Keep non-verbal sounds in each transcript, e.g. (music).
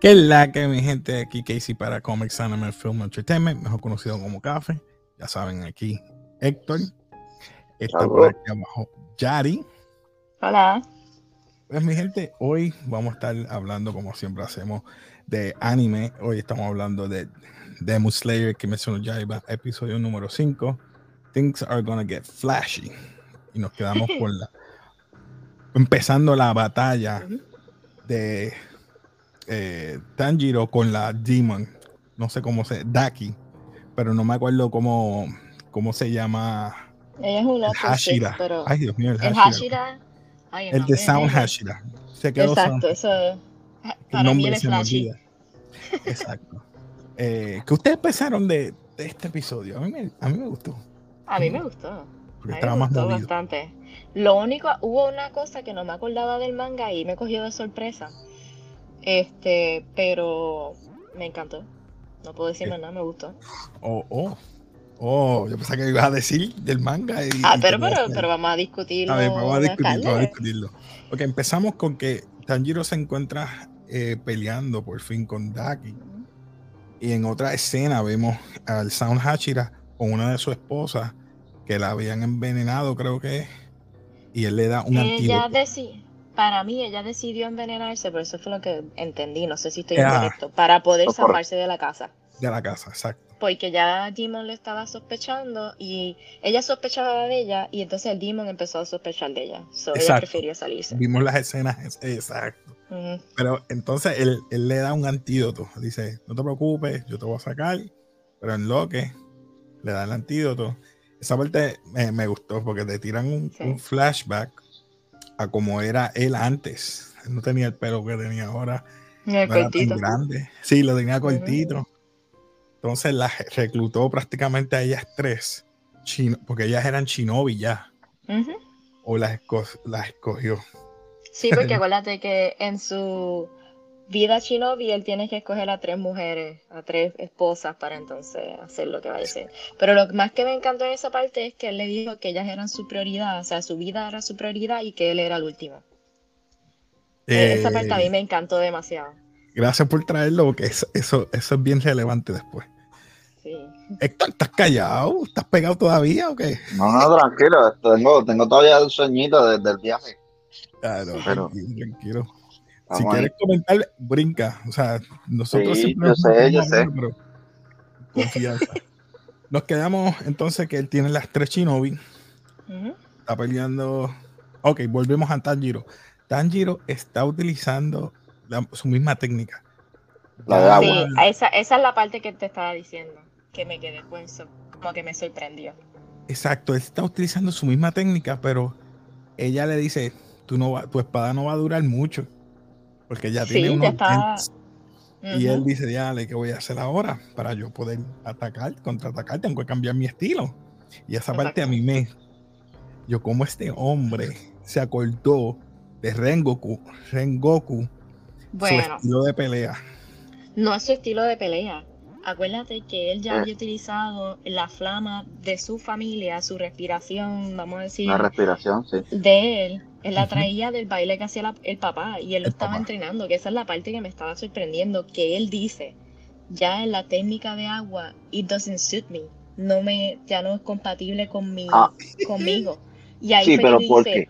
¿Qué es la que mi gente? Aquí Casey para Comics Anime Film Entertainment, mejor conocido como Café. Ya saben, aquí Héctor. Está por aquí abajo Yari. Hola. Pues mi gente, hoy vamos a estar hablando, como siempre hacemos, de anime. Hoy estamos hablando de Demon Slayer, Kimetsu no Yaiba, episodio número 5. Things are gonna get flashy. Y nos quedamos (laughs) con la... Empezando la batalla de eh, Tanjiro con la Demon, no sé cómo se, Daki, pero no me acuerdo cómo, cómo se llama. Ella es una Hashira. pero Ay, Dios mío, el, el Hashira. Hashira el de Sound Hashira. Se quedó Exacto, Sound- eso el para mí nombre es se me. Exacto. Eh, ¿Qué ustedes pensaron de, de este episodio? A mí, me, a mí me gustó. A mí me gustó. Porque A mí estaba me más gustó movido. bastante. Lo único, hubo una cosa que no me acordaba del manga y me cogió de sorpresa. Este, pero me encantó. No puedo decir más nada, me gustó. Oh, oh. Oh, yo pensaba que ibas a decir del manga. Y, Ah, y pero, pero, vamos a discutirlo. A ver, vamos a discutirlo, vamos a tarde. discutirlo. Ok, empezamos con que Tanjiro se encuentra eh, peleando por fin con Daki. Y en otra escena vemos al Sound Hachira con una de sus esposas que la habían envenenado, creo que es. Y él le da un Ella antídoto. deci- para mí, ella decidió envenenarse, pero eso fue lo que entendí. No sé si estoy Ah. incorrecto. Para poder Correcto. zafarse de la casa. de la casa, exacto. Porque ya Demon lo estaba sospechando y ella sospechaba de ella y entonces el Demon empezó a sospechar de ella. So, ella Exacto. prefirió salirse. Vimos las escenas, es- exacto. Pero entonces él, él le da un antídoto. Dice, no te preocupes, yo te voy a sacar. Pero en lo que le da el antídoto. Esa parte me, me gustó porque te tiran un, Sí. un flashback a como era él antes. Él no tenía el pelo que tenía ahora. El no era tan grande. Sí, lo tenía cortito. Entonces la reclutó prácticamente a ellas tres. chino- porque ellas eran shinobi ya. O las, esco- las escogió. Sí, porque (laughs) acuérdate que en su vida shinobi él tiene que escoger a tres mujeres, a tres esposas para entonces hacer lo que va a hacer. Pero lo más que me encantó de esa parte es que él le dijo que ellas eran su prioridad, o sea, su vida era su prioridad y que él era el último. Eh, esa parte a mí me encantó demasiado. Gracias por traerlo, porque eso, eso, eso es bien relevante después. Sí. Héctor, ¿estás callado? ¿Estás pegado todavía o qué? No, no, tranquilo. Tengo, tengo todavía el sueñito desde el viaje. Ah, no, Pero- tranquilo, tranquilo. Si ahí. quieres comentar, brinca. O sea, nosotros Sí, siempre yo nos sé, yo sé. pero Confianza. Nos quedamos entonces que él tiene las tres shinobi. Está peleando. Ok, volvemos a Tanjiro. Tanjiro está utilizando la- su misma técnica. La de Ya- agua. Sí, esa, esa es la parte que te estaba diciendo, que me quedé pues, como que me sorprendió. Exacto, él está utilizando su misma técnica, pero ella le dice, Tú no va- tu espada no va a durar mucho, porque ya Sí, tiene ya unos. Y él dice, diale, ¿qué voy a hacer ahora para yo poder atacar, contraatacar? Tengo que cambiar mi estilo. Y esa parte a mí me... Yo como este hombre se acordó de Rengoku, Rengoku, su Bueno, estilo de pelea. no es su estilo de pelea. Acuérdate que él ya Eh. había utilizado la flama de su familia, su respiración, vamos a decir, La respiración, sí. de él. Él la traía del baile que hacía la- el papá y él lo El estaba papá. entrenando, que esa es la parte que me estaba sorprendiendo, que él dice, ya en la técnica de agua, it doesn't suit me, no me, ya no es compatible con mi, Ah. conmigo. Y ahí Sí, pero ¿por qué?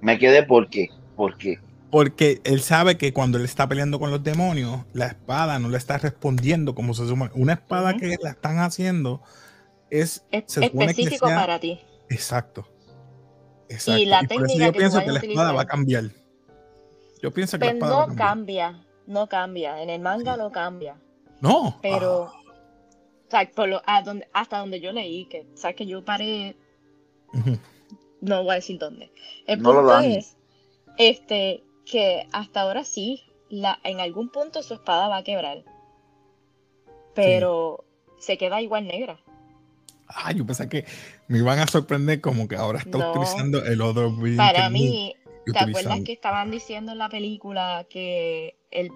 Me quedé por qué. ¿Por qué? Porque él sabe que cuando él está peleando con los demonios, la espada no le está respondiendo como se supone. Una espada que la están haciendo es, es específico sea- para ti. Exacto. Exacto. Y la técnica yo que pienso que la espada va a cambiar. Yo pienso que la Pero espada va a no cambia, no cambia, en el manga no cambia. No. Pero, Ah, o sea, por lo- a donde- hasta donde yo leí, que, o sea, que yo paré, no voy a decir dónde. El No lo punto dan. es, este, que hasta ahora sí, la, en algún punto su espada va a quebrar. Pero se queda igual negra. Ah, yo pensé que me iban a sorprender como que ahora está No. utilizando el beam Para mí, ¿te acuerdas que estaban diciendo en la película que el,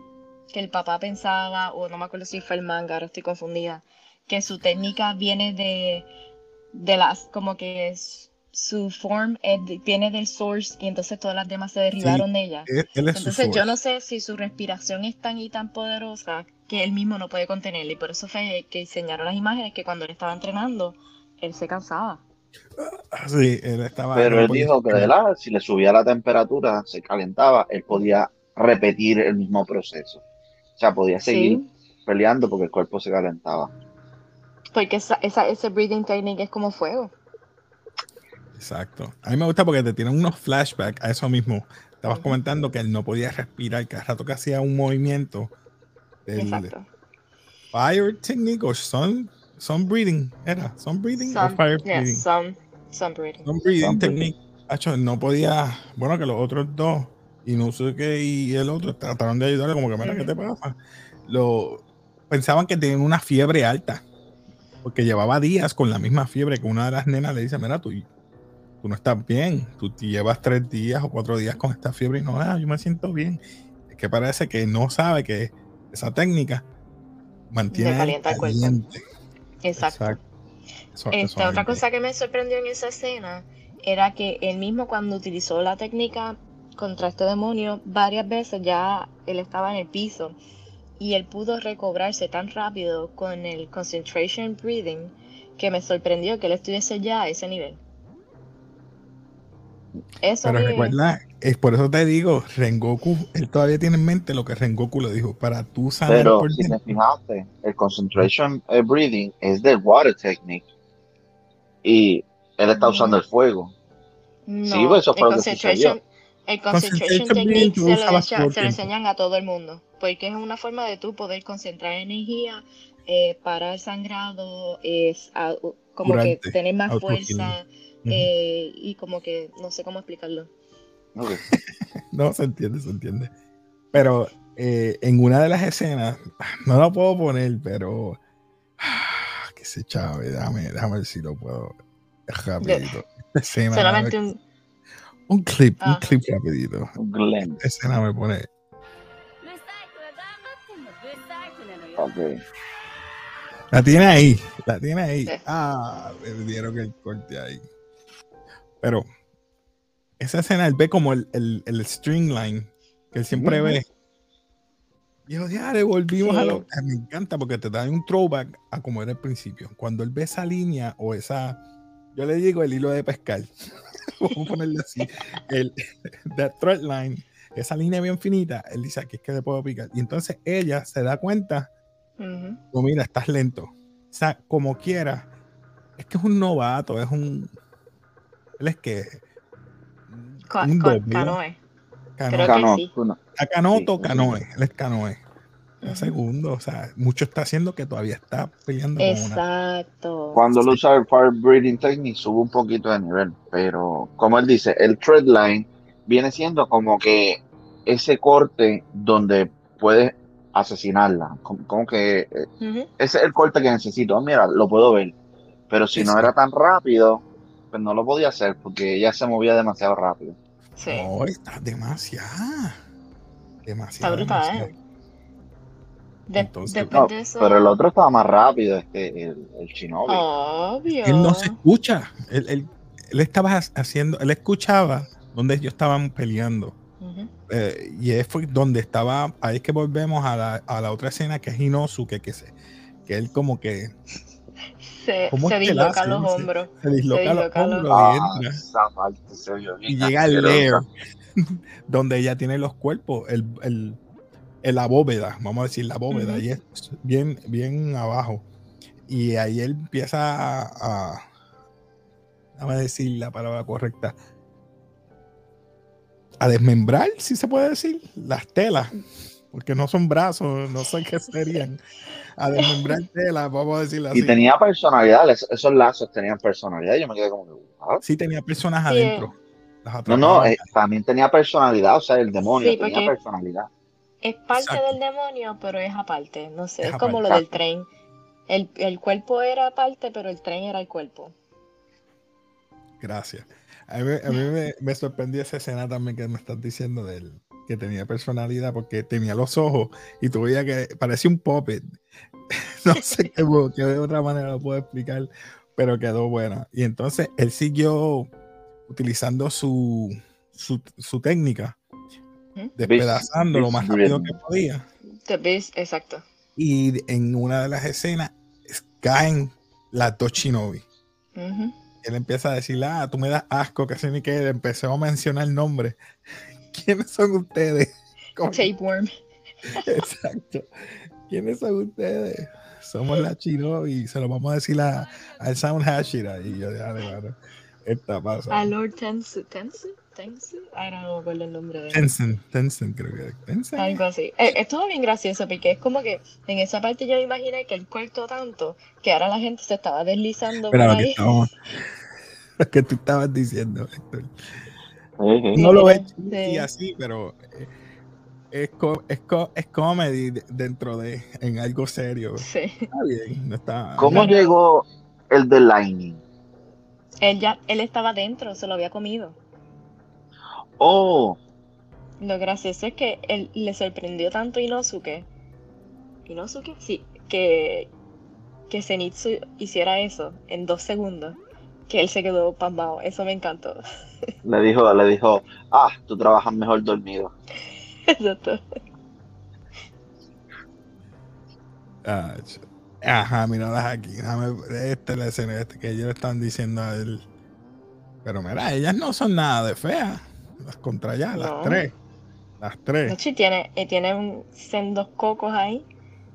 que el papá pensaba, o no me acuerdo si fue el manga, ahora estoy confundida, que su técnica viene de, de las, como que es su form es de- viene del source y entonces todas las demás se derribaron de ella. Él, él es su Entonces yo no sé si su respiración es tan y tan poderosa que él mismo no puede contenerla y por eso fue que diseñaron las imágenes que cuando él estaba entrenando, él se cansaba. Ah, Sí, él estaba. Pero él dijo que respirar. ¿verdad? si le subía la temperatura, se calentaba, él podía repetir el mismo proceso. O sea, podía seguir Sí, peleando porque el cuerpo se calentaba. porque esa, esa, ese breathing technique es como fuego. Exacto. A mí me gusta porque te tienen unos flashbacks a eso mismo. Estabas comentando que él no podía respirar, cada rato que hacía un movimiento del Exacto. fire technique o sun, sun breathing, ¿era? Sun breathing o Some, fire yeah, breathing? some, some breathing. Sun breathing Sun breathing. technique. Hacho, no podía, bueno, que los otros dos, y no sé qué, y el otro trataron de ayudarle, como que, mira, ¿qué te pasa? Lo, pensaban que tenían una fiebre alta, porque llevaba días con la misma fiebre que una de las nenas le dice, mira, tú, tú no estás bien, tú te llevas tres días o cuatro días con esta fiebre y no, ah, yo me siento bien. Es que parece que no sabe que esa técnica mantiene el calienta el cuerpo. caliente. Exacto. Exacto. Eso- eso otra cosa que me sorprendió en esa escena era que él mismo cuando utilizó la técnica contra este demonio, varias veces ya él estaba en el piso y él pudo recobrarse tan rápido con el concentration breathing que me sorprendió que él estuviese ya a ese nivel. Eso Pero recuerda, es por eso te digo, Rengoku, él todavía tiene en mente lo que Rengoku le dijo, para tú saber Pero por si te fijaste, el concentration eh, breathing es del water technique. Y él está usando el fuego. no, sí, pues eso el fue lo que concentration, el concentration Concentration breathing technique se lo, echa- se lo enseñan a todo el mundo, porque es una forma de tú poder concentrar energía, eh, parar el sangrado, es a- como que tener más fuerza -huh. eh, y como que no sé cómo explicarlo. Okay. (laughs) no, se entiende, se entiende. Pero eh, en una de las escenas, no la puedo poner, pero... (sighs) Ah, que se chave, déjame, déjame ver si lo puedo rapidito. (laughs) Escena, solamente un... Un clip, ah. un clip rapidito. Un Escena me pone... Okay. La tiene ahí, la tiene ahí. Sí. Ah, me dieron el corte ahí. Pero esa escena, él ve como el, el, el string line que él siempre ve. Y yo, ya, le volvimos a lo. eh, Me encanta porque te da un throwback a como era al principio. Cuando él ve esa línea o esa. Yo le digo el hilo de pescar. (laughs) Vamos a ponerle así. El (laughs) the thread line, esa línea bien finita. Él dice aquí es que le puedo picar. Y entonces ella se da cuenta o mira, estás lento. O sea, como quiera, es que es un novato, es un. Él es que. Ca- un ca- doble, canoe. cano- Creo que Cano, sí. a Canoto, sí. Canoe. Él es Canoe. Ujú. segundo, o sea, mucho está haciendo que todavía está peleando con una. Exacto. Cuando él usa el fire breathing technique sube un poquito de nivel, pero como él dice, el thread line viene siendo como que ese corte donde puedes asesinarla, como, como que eh, Ujú. ese es el corte que necesito, mira, lo puedo ver, pero si Sí, no sí. era tan rápido, pues no lo podía hacer porque ella se movía demasiado rápido. Sí. No, está demasiado. Está Demasiado. brutal. demasiado. De- Entonces, después No, de eso. pero el otro estaba más rápido, este, el, el Shinobi. Obvio. Él no se escucha. Él, él- él estaba haciendo, él escuchaba donde ellos estaban peleando. Eh, y es fue donde estaba, ahí es que volvemos a la, a la otra escena que es Inosuke, que, se, que él como que Se, ¿Cómo se es que la dislocan los Se- hombros. se disloca los disloca los- hombros Ah, y entra. esa parte se oyó bien Y llega al lair (laughs) donde ella tiene los cuerpos, el, el, el- la bóveda, vamos a decir la bóveda, y es bien, bien abajo. Y ahí él empieza a, a déjame decir la palabra correcta, a desmembrar, si se puede decir, las telas, porque no son brazos, no sé qué serían. (laughs) A desmembrar telas, vamos a decirlo así. Y tenía personalidad, es- esos lazos tenían personalidad. Yo me quedé como que. Sí, tenía personas Sí. adentro. No, no, eh, también tenía personalidad, o sea, el demonio Sí, tenía personalidad. Es parte Exacto. del demonio, pero es aparte. No sé, Es es, como lo del tren. El, el cuerpo era aparte, pero el tren era el cuerpo. Gracias. A mí, a mí me, me sorprendió esa escena también que me estás diciendo de él, que tenía personalidad porque tenía los ose y tú veías que parecía un puppet. (laughs) no sé qué, (laughs) qué de otra manera lo puedo explicar, pero quedó buena. Y entonces él siguió utilizando su, su, su técnica, despedazando lo más rápido que podía. The Beast, exacto. Y en una de las escenas es- caen las dos shinobi. Él empieza a decir, ah, tú me das asco, que sé ni qué. Empezó a mencionar el nombre. ¿Quiénes son ustedes? (laughs) Como- Tapeworm. Exacto. ¿Quiénes son ustedes? Somos la Shinobi. Se lo vamos a decir a- al Sound Hashira. Y yo, ya, mano, esta pasa. A Lord Tensu. ¿Tensu? ¿Tensu? I don't know cuál es el nombre de él. Tencent, Tencent, creo que era. Tencent. Algo así. Eh, estuvo bien gracioso porque es como que en esa parte yo me imaginé que él cortó tanto que ahora la gente se estaba deslizando por lo que ahí. estábamos- (laughs) lo que tú estabas diciendo, Héctor. No lo ves Sí. y así, pero eh, es, co- es, co- es comedy de- dentro de en algo serio. Sí. Está bien, no está. ¿Cómo no- llegó el de Lightning? Él ya, él estaba dentro, se lo había comido. Oh, Lo gracioso es que él le sorprendió tanto a Inosuke. ¿Inosuke? Sí, que, que Zenitsu hiciera eso en dos segundos. Que él se quedó pasmado. Eso me encantó. le dijo, le dijo, ah, tú trabajas mejor dormido. (laughs) Exacto. Ah, Ajá, míralas aquí. Déjame, esta es la escena este, que ellos le están diciendo a él. Pero mira, ellas no son nada de feas. Las contra allá, las No. tres. Las tres. Nochi tiene, eh, tiene un sendos cocos ahí.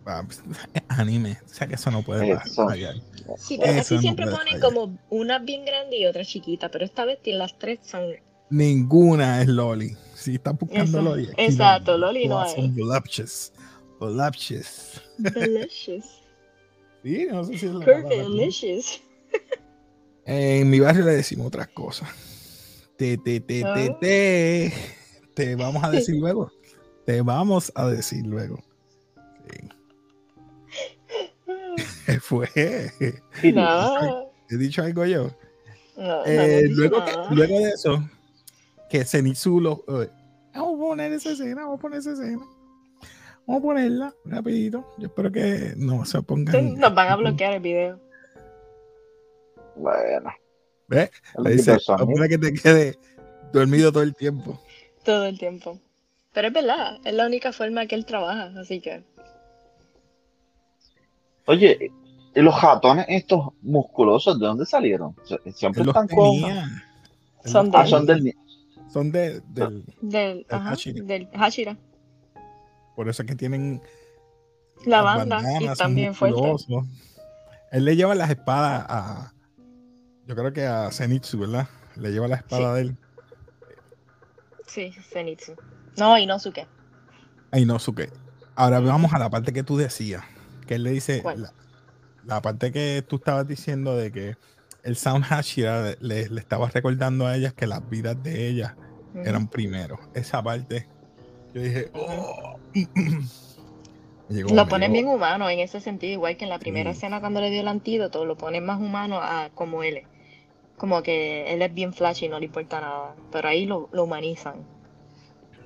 Ah, pues, (laughs) Anime. O sea que eso no puede Eso. fallar. Sí, pero casi no siempre puede ponen como una bien grande y otra chiquita. Pero esta vez las tres son. Ninguna es Loli. Si estás buscando Eso, Loli. exacto, Loli no hay. Son voluptuous. Voluptuous. Delicious. (laughs) Sí, no sé si es la palabra. Delicious. En mi barrio le decimos otras cosas. Te, te, te, te, Ah. te. Te vamos a decir (laughs) luego. Te vamos a decir luego. Sí. ¿Qué (laughs) fue? No, ¿He dicho algo yo? no, Eh, luego, que- nada. luego de eso, que Zenitsu lo. eh, vamos a poner esa escena, vamos a poner esa escena. Vamos a ponerla rapidito. Yo espero que no se pongan. Nos van a bloquear el video Bueno. ¿Ves? el Le dice, para que te quede dormido todo el tiempo. todo el tiempo. Pero es verdad, es la única forma que él trabaja, así que. Oye, ¿y los ratones estos musculosos de dónde salieron? Sie- Siempre están con... Son Ah, son del... Son de, del. Del, El ajá, Hashira. del Hashira. Por eso es que tienen. La banda, y fuertes. musculosos. Él le lleva las espadas a. Yo creo que a Zenitsu, ¿verdad? Le lleva la espada de él. Sí, Zenitsu. No, Inosuke. a Inosuke. Ahora vamos a la parte que tú decías. Que él le dice. La, la parte que tú estabas diciendo de que el Sound Hashira le, le estaba recordando a ellas que las vidas de ellas eran primero. Esa parte, yo dije, oh. (clears throat) Llegó, Lo ponen bien humano en ese sentido, igual que en la primera Sí. escena cuando le dio el antídoto, lo ponen más humano a como él es. Como que él es bien flashy y no le importa nada. Pero ahí lo, lo humanizan.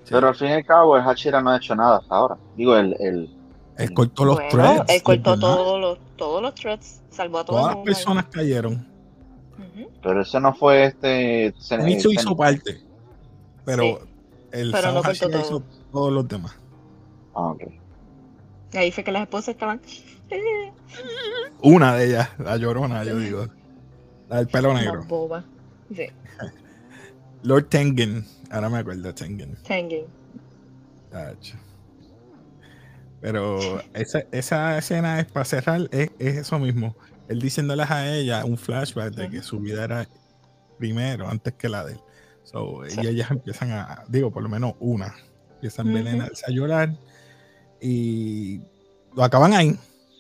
Pero al fin y al cabo, el Hachira no ha hecho nada hasta ahora. Digo, el... el... Él cortó los bueno, threads. él cortó todos los, todos los threads, salvó a todo Todas el las mundo ahí. personas cayeron. Pero ese no fue este... Zenitsu Zen- hizo parte. Pero Sí. el Pero no cortó todo. hizo todos los demás. Ah, ok. Y ahí fue que las esposas estaban. (laughs) Una de ellas, la llorona, yo digo. La del pelo negro. Más boba. Sí, (laughs) Lord Tengen. Ahora me acuerdo de Tengen. Tengen. Tacho. Pero esa, esa escena es para cerrar, es, es eso mismo. Él diciéndoles a ella un flashback de que su vida era primero, antes que la de él. So, Sí. Y ellas empiezan a, digo, por lo menos una, empiezan a Ujú. envenenarse, a llorar y lo acaban ahí.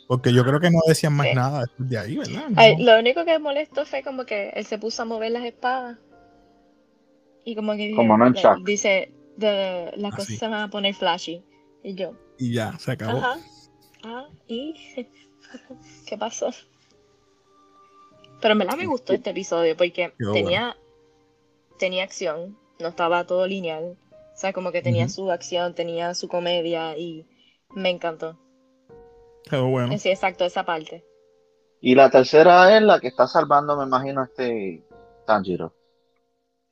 Porque yo creo que no decían más Sí. nada después de ahí, ¿verdad? Ay, lo único que me molestó fue como que él se puso a mover las espadas. Y como que Como no en Chuck. dice, de, las Ah, cosas sí. se van a poner flashy. Y yo, Y ya, se acabó. ajá. Ah, ¿y (laughs) qué pasó? Pero en verdad me gustó este episodio porque tenía, tenía acción, no estaba todo lineal. O sea, como que tenía su acción, tenía su comedia y me encantó. Quedó bueno. Sí, exacto, esa parte. Y la tercera es la que está salvando, me imagino, este Tanjiro.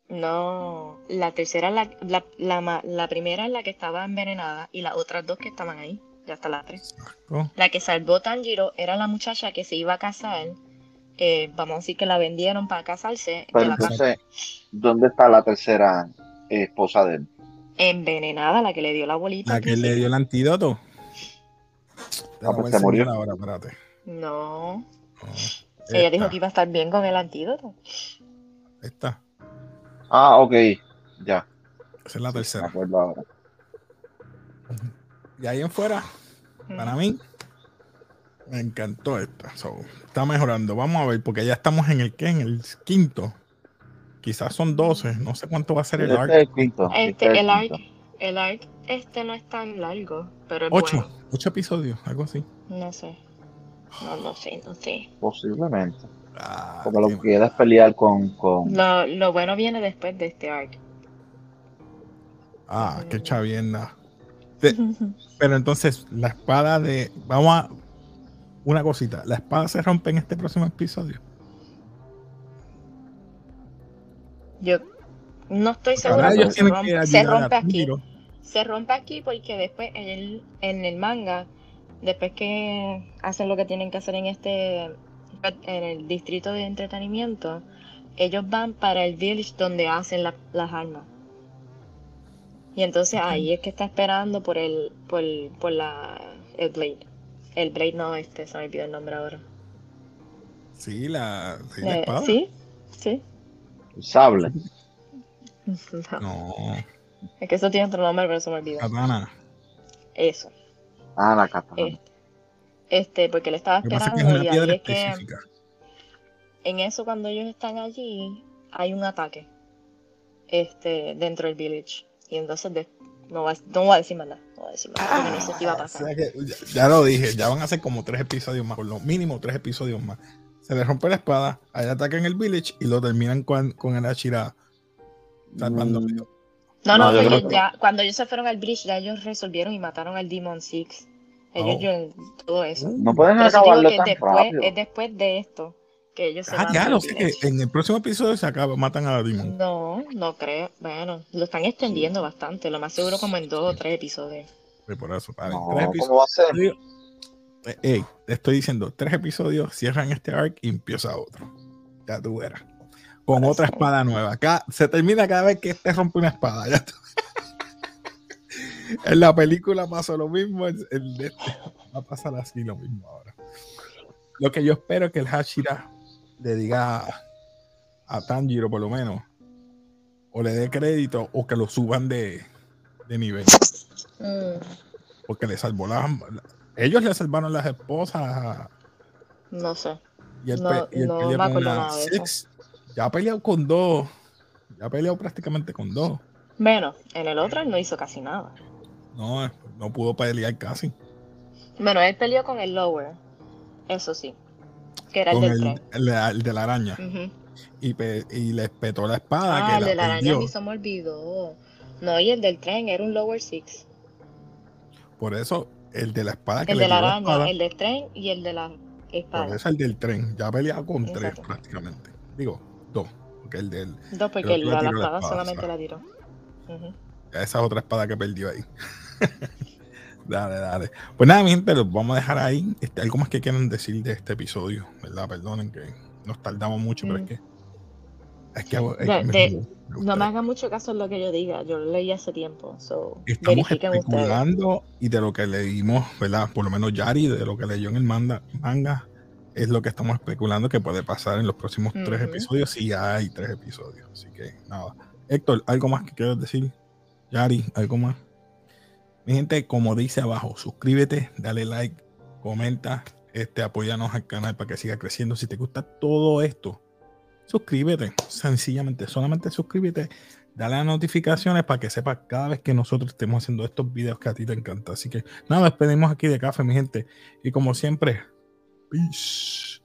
No, la tercera, la, la, la, ma- la primera es la que estaba envenenada y las otras dos que estaban ahí, ya hasta las tres. Oh, La que salvó Tanjiro era la muchacha que se iba a casar, eh, vamos a decir que la vendieron para casarse, Pero entonces, ¿dónde está la tercera esposa de él? envenenada, la que le dio la abuelita. La que le dio el antídoto. Ah, pues se murió. ahora, espérate. No, No, ella dijo que iba a estar bien con el antídoto. esta. Ah, ok, ya, Esa es la me tercera. acuerdo ahora. Y ahí en fuera, para mí, me encantó esta. So, está mejorando. Vamos a ver, porque ya estamos en el que, en el quinto. Quizás son 12, no sé cuánto va a ser el Este arc. es el quinto. Este, este es el arc, quinto. el arc, este no es tan largo, pero es 8, bueno. 8 episodios, algo así. No sé. No, no sé, no sé. Posiblemente. Ah, Porque lo que queda es pelear con, con... Lo, lo bueno viene después de este arc. Ah, qué chavienda. (laughs) Pero entonces, la espada de. Vamos a. Una cosita. ¿La espada se rompe en este próximo episodio? Yo no estoy segura, se, se rompe aquí. Se rompe aquí porque después en el, en el manga, después que hacen lo que tienen que hacer en este en el distrito de entretenimiento, ellos van para el village donde hacen la- las armas. Y entonces ahí es que está esperando por el por, por la el blade. El blade no este, se me olvidó el nombre ahora. Sí, la, sí, la Eh, espada. sí, sí. el sable. (laughs) No, No, Es que eso tiene otro nombre, pero se me olvidó. katana. Eso. Ah, la katana. Este, este, porque le estaba es esperando una y ahí es que en eso cuando ellos están allí hay un ataque este dentro del village. Y entonces de- no, voy a, no voy a decir más nada no voy a decir más nada porque no sé qué iba a O pasar. sea que ya, ya lo dije, ya van a ser como tres episodios más, por lo mínimo tres episodios más. Se le rompe la espada, hay ataque en el village y lo terminan con, con el Ashira salvando. Mm, no No, no, yo ellos que- ya cuando ellos se fueron al bridge ya ellos resolvieron y mataron al Demon Six ellos Oh. todo eso No pueden digo acabarlo tan es después, rápido. es después de esto que ellos se Ah, van ya lo sé que en el próximo episodio se acaba, matan a la Demon. No, no creo. Bueno, lo están extendiendo bastante. Lo más seguro como en dos o tres episodios. Y por eso, vale, No, tres episodios. ¿cómo va a ser? Eh, te estoy diciendo, tres episodios, cierran este arc y empieza otro. Ya tú verás. Con otra espada nueva. Acá se termina cada vez que este rompe una espada. ya tú- en la película pasó lo mismo. en- en este va a pasar así lo mismo ahora. Lo que yo espero es que el Hashira le diga a, a Tanjiro, por lo menos, o le dé crédito o que lo suban de, de nivel. Mm, Porque le salvó las. Ellos le salvaron las esposas no sé. y el, No- pe- y el no pelea me con la. Six. Ya ha peleado con dos. Ya ha peleado prácticamente con dos. Bueno, en el otro él no hizo casi nada. No, no pudo pelear casi. Bueno, él peleó con el Lower. Eso sí. Que era el del el, tren. el- el de la araña. Y, pe- y le espetó la espada. Ah, que el la de la araña a perdió. mí se me olvidó. No, y el del tren era un Lower Six. Por eso, el de la espada que El le de la araña, espada, el del tren y el de la Por espada. eso el del tren. Ya ha peleado con tres prácticamente. Digo, dos. Porque el del. Dos, porque el- la, la espada solamente ¿sabes? la tiró. Ujú. Esa es otra espada que perdió ahí. (laughs) dale, dale. Pues nada, mi gente, los vamos a dejar ahí. Este, algo más que quieran decir de este episodio, ¿verdad? Perdonen que nos tardamos mucho, pero es Mm. que. Es que, es que De- me- de- me No me hagan mucho caso en lo que yo diga. Yo lo leí hace tiempo. So, Estamos verifiquen ustedes. especulando y de lo que leímos, ¿verdad? Por lo menos Yari, de lo que leyó en el manga, manga es lo que estamos especulando que puede pasar en los próximos tres Ujú. episodios, si ya hay tres episodios. Así que nada. Héctor, ¿algo más que quieras decir? Yari, ¿algo más? Mi gente, como dice abajo, suscríbete, dale like, comenta, este, apóyanos al canal para que siga creciendo. Si te gusta todo esto, suscríbete. Sencillamente, solamente suscríbete, dale las notificaciones para que sepas cada vez que nosotros estemos haciendo estos videos que a ti te encanta. Así que nada, despedimos aquí de café, mi gente. Y como siempre, peace.